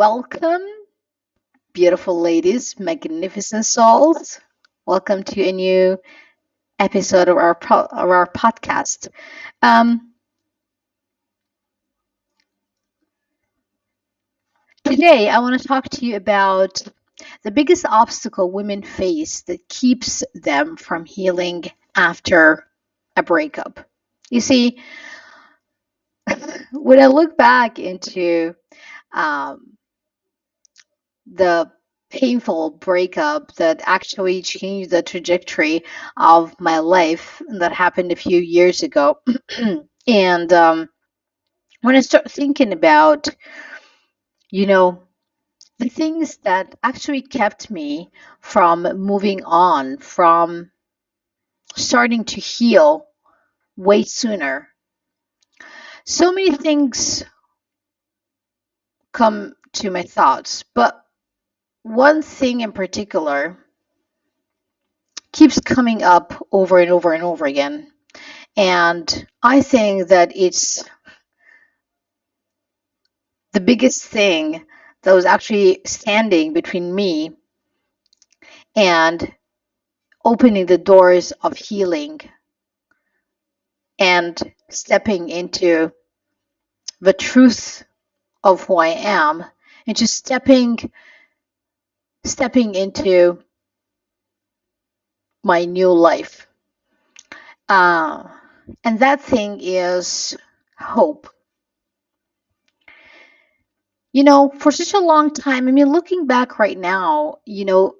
Welcome, beautiful ladies, magnificent souls. Welcome to a new episode of our pro- of our podcast. Um, today, I want to talk to you about the biggest obstacle women face that keeps them from healing after a breakup. You see, when I look back into um, the painful breakup that actually changed the trajectory of my life that happened a few years ago. and um, when I start thinking about, you know, the things that actually kept me from moving on, from starting to heal way sooner, so many things come to my thoughts, but one thing in particular keeps coming up over and over and over again. And I think that it's the biggest thing that was actually standing between me and opening the doors of healing and stepping into the truth of who I am and just stepping stepping into my new life. Uh, and that thing is hope. You know, for such a long time, I mean, looking back right now, you know,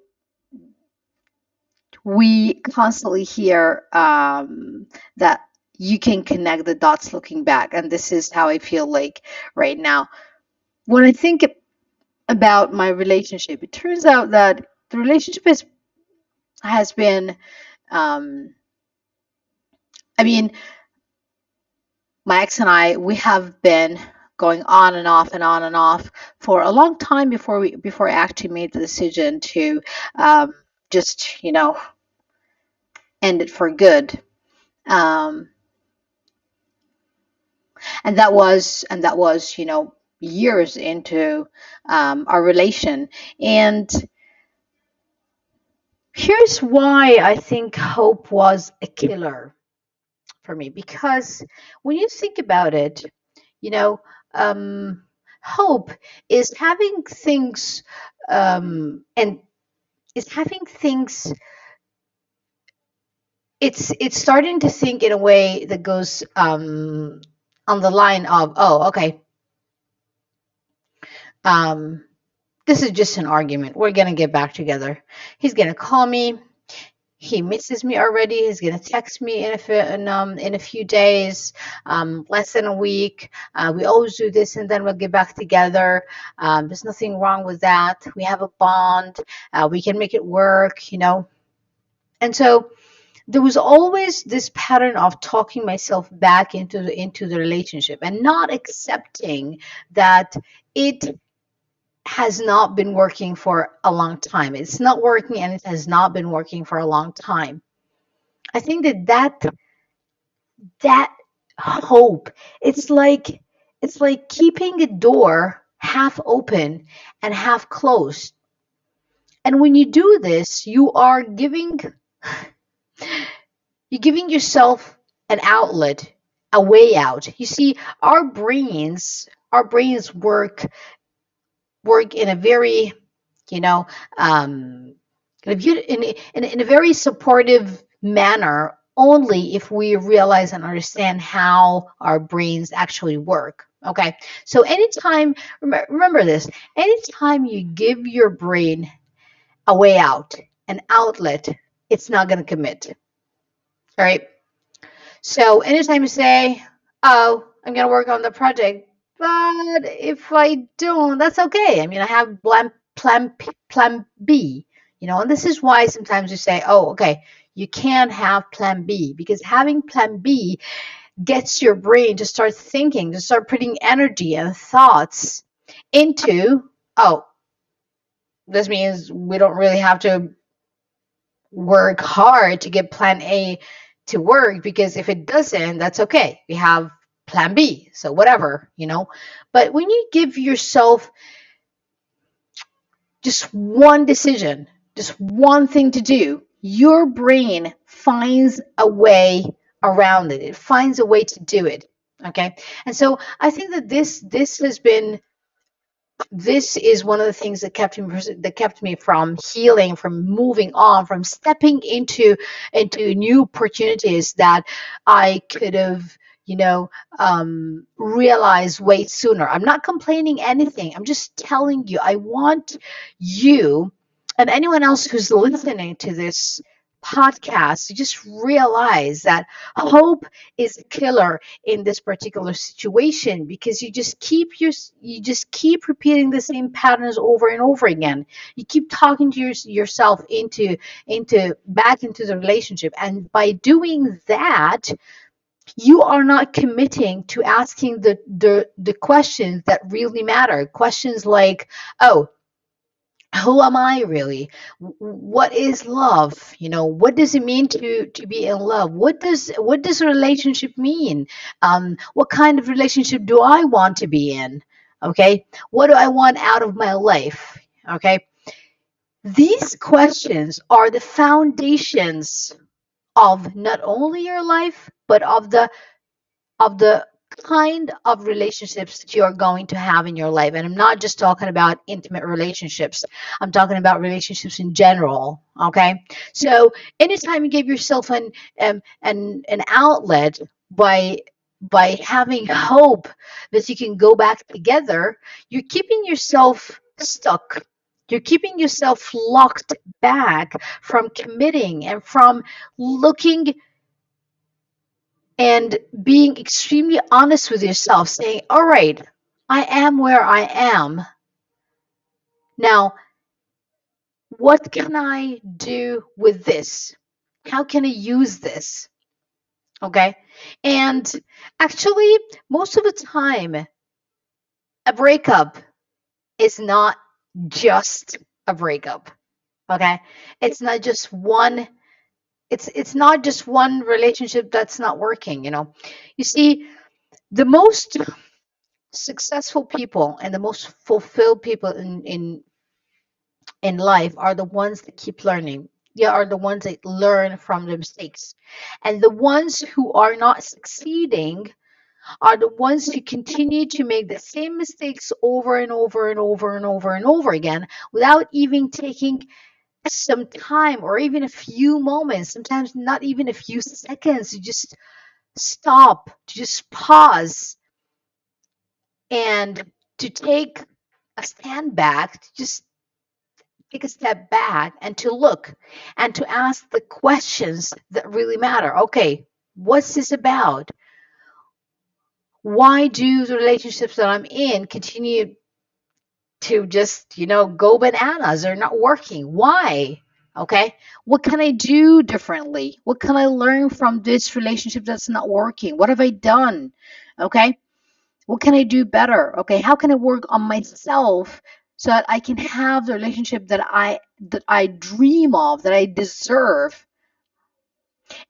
we constantly hear um, that you can connect the dots looking back. And this is how I feel like right now. When I think about my relationship, it turns out that the relationship has been, um, I mean, my ex and I, we have been going on and off and on and off for a long time before we before I actually made the decision to um, just you know end it for good. Um, and that was and that was you know years into um, our relation. And here's why i think hope was a killer for me. Because when you think about it you know um, hope is having things um, and is having things it's it's starting to think in a way that goes um, on the line of oh okay um, this is just an argument we're gonna get back together he's gonna call me he misses me already. He's gonna text me in a in, um, in a few days, um, less than a week. Uh, we always do this, and then we'll get back together. Um, there's nothing wrong with that. We have a bond. Uh, we can make it work, you know. And so there was always this pattern of talking myself back into the into the relationship and not accepting that it has not been working for a long time. It's not working and it has not been working for a long time. I think that that that hope it's like it's like keeping a door half open and half closed. And when you do this, you are giving you're giving yourself an outlet, a way out. You see, our brains, our brains work work in a very, you know, um, in in, in a very supportive manner only if we realize and understand how our brains actually work. Okay, so anytime, remember this, anytime you give your brain a way out, an outlet, it's not going to commit. All right. So anytime you say, oh, I'm going to work on the project, but if I don't, that's okay. I mean, I have plan, plan, plan B, you know, and this is why sometimes you say, oh, okay, you can't have plan B because having plan B gets your brain to start thinking, to start putting energy and thoughts into, oh, this means we don't really have to work hard to get plan A to work because if it doesn't, that's okay. We have plan B. So whatever, you know. But when you give yourself just one decision, just one thing to do, your brain finds a way around it. It finds a way to do it. Okay. And so I think that this this has been this is one of the things that kept me that kept me from healing from moving on from stepping into into new opportunities that i could have you know um, realized way sooner. I'm not complaining anything. I'm just telling you i want you and anyone else who's listening to this podcast to just realize that hope is a killer in this particular situation because you just keep your you just keep repeating the same patterns over and over again. You keep talking to your, yourself into into back into the relationship. And by doing that you are not committing to asking the the the questions that really matter. Questions like oh who am i really? What is love? You know what does it mean to to be in love? What does what does a relationship mean? Um what kind of relationship do i want to be in? Okay what do i want out of my life? Okay these questions are the foundations of not only your life but of the of the kind of relationships that you are going to have in your life. And I'm not just talking about intimate relationships, I'm talking about relationships in general. Okay. So anytime you give yourself an um, an an outlet by by having hope that you can go back together, you're keeping yourself stuck. You're keeping yourself locked back from committing and from looking and being extremely honest with yourself, saying, All right, I am where I am. Now, what can I do with this? How can I use this? Okay. And actually, most of the time, a breakup is not just a breakup. Okay. It's not just one it's it's not just one relationship that's not working you know. You see the most successful people and the most fulfilled people in in in life are the ones that keep learning. They are the ones that learn from their mistakes. And the ones who are not succeeding are the ones who continue to make the same mistakes over and over and over and over and over again without even taking some time or even a few moments, sometimes not even a few seconds, to just stop, to just pause and to take a stand back, to just take a step back and to look and to ask the questions that really matter. Okay, what's this about? Why do the relationships that I'm in continue to just, you know, go bananas. They're not working. Why? Okay. What can I do differently? What can I learn from this relationship that's not working? What have I done? Okay. What can I do better? Okay. How can I work on myself so that I can have the relationship that I that I dream of, that I deserve?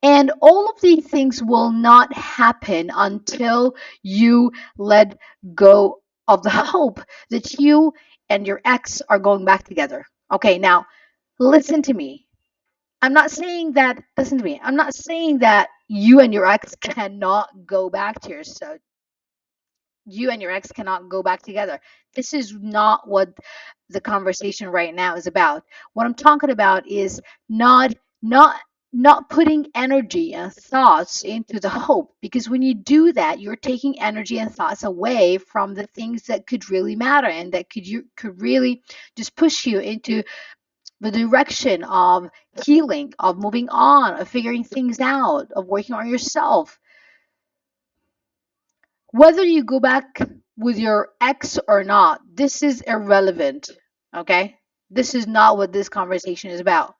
And all of these things will not happen until you let go of the hope that you and your ex are going back together. Okay, now listen to me. I'm not saying that, listen to me. I'm not saying that you and your ex cannot go back to your so you and your ex cannot go back together. This is not what the conversation right now is about. What I'm talking about is not not not putting energy and thoughts into the hope because when you do that you're taking energy and thoughts away from the things that could really matter and that could you could really just push you into the direction of healing of moving on of figuring things out of working on yourself. Whether you go back with your ex or not this is irrelevant okay? This is not what this conversation is about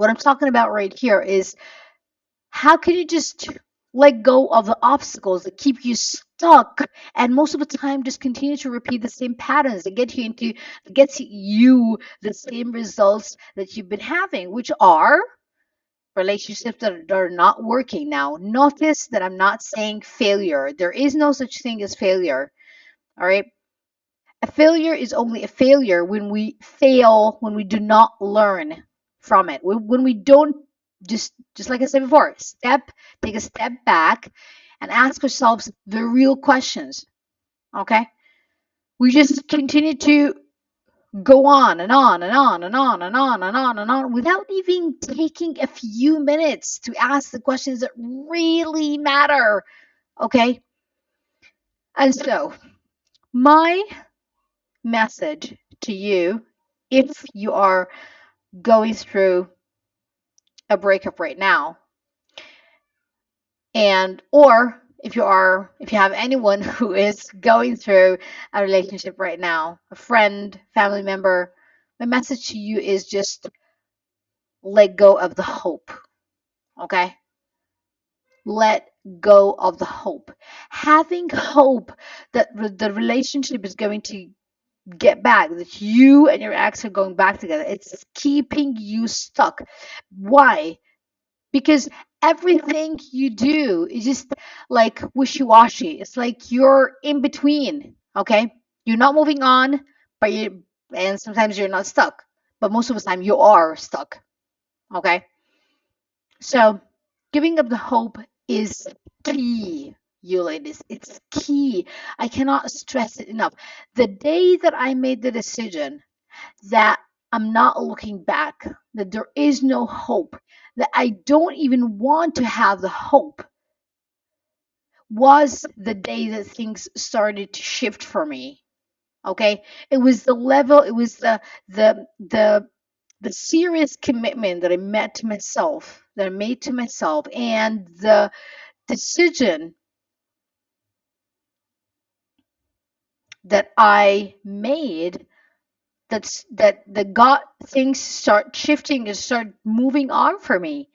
what I'm talking about right here is how can you just let go of the obstacles that keep you stuck and most of the time just continue to repeat the same patterns that get you into gets you the same results that you've been having which are relationships that are not working. Now notice that i'm not saying failure. There is no such thing as failure all right? A failure is only a failure when we fail when we do not learn from it. When we don't just just like i said before step take a step back and ask ourselves the real questions okay? We just continue to go on and on and on and on and on and on and on without even taking a few minutes to ask the questions that really matter okay? And so my message to you if you are going through a breakup right now. And or if you are if you have anyone who is going through a relationship right now a friend family member my message to you is just let go of the hope okay? Let go of the hope. Having hope that the relationship is going to get back that you and your ex are going back together. It's keeping you stuck. Why? Because everything you do is just like wishy-washy. It's like you're in between okay? You're not moving on but you and sometimes you're not stuck. But most of the time you are stuck okay? So giving up the hope is key you ladies. It's key. I cannot stress it enough. The day that I made the decision that I'm not looking back, that there is no hope, that I don't even want to have the hope, was the day that things started to shift for me. Okay? It was the level, it was the the the the serious commitment that I made to myself, that I made to myself, and the decision that I made that's that the got things start shifting and start moving on for me.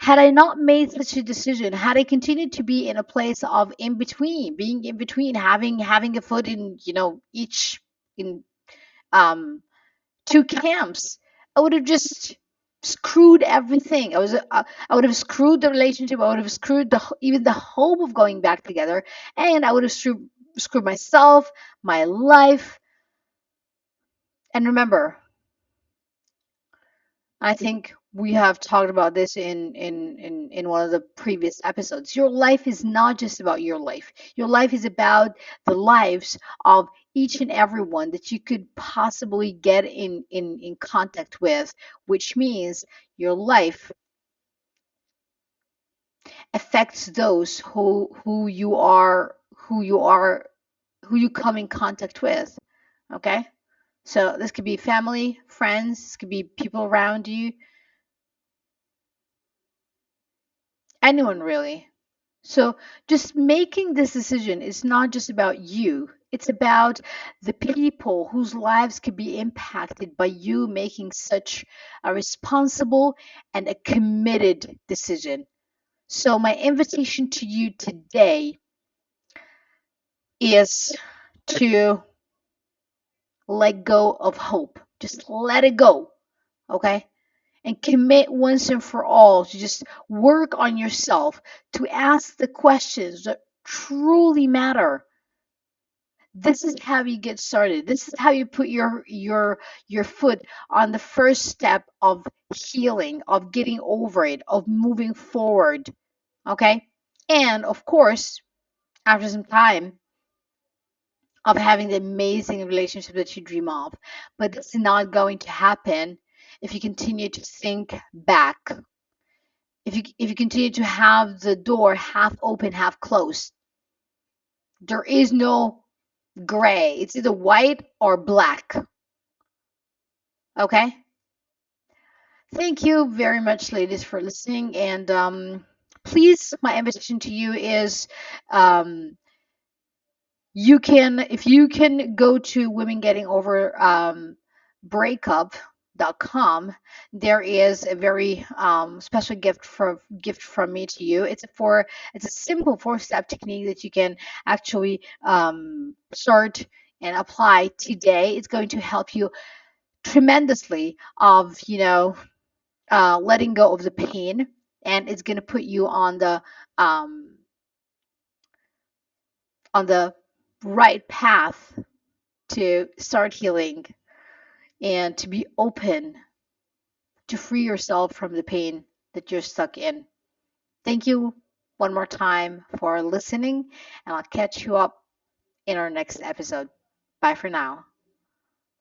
Had I not made such a decision, had I continued to be in a place of in between, being in between, having having a foot in, you know, each in um two camps, I would have just screwed everything. I was uh, I would have screwed the relationship. I would have screwed the even the hope of going back together, and I would have screwed screw myself, my life. And remember, I think we have talked about this in, in in in one of the previous episodes. Your life is not just about your life. Your life is about the lives of each and every one that you could possibly get in in in contact with, which means your life affects those who who you are who you are who you come in contact with okay? So this could be family friends this could be people around you. Anyone really. So just making this decision is not just about you. It's about the people whose lives could be impacted by you making such a responsible and a committed decision. So my invitation to you today is to let go of hope. Just let it go. Okay? And commit once and for all to just work on yourself, to ask the questions that truly matter. This is how you get started. This is how you put your your your foot on the first step of healing, of getting over it, of moving forward. Okay? And of course, after some time, of having the amazing relationship that you dream of. But it's not going to happen if you continue to think back. If you if you continue to have the door half open, half closed. There is no gray. It's either white or black. Okay? Thank you very much, ladies, for listening. And um, please, my invitation to you is um, you can if you can go to women getting over um, breakup.com there is a very um, special gift for gift from me to you. It's for it's a simple four step technique that you can actually um, start and apply today. It's going to help you tremendously of you know uh, letting go of the pain and it's going to put you on the um, on the right path to start healing and to be open to free yourself from the pain that you're stuck in. Thank you one more time for listening, and I'll catch you up in our next episode. Bye for now.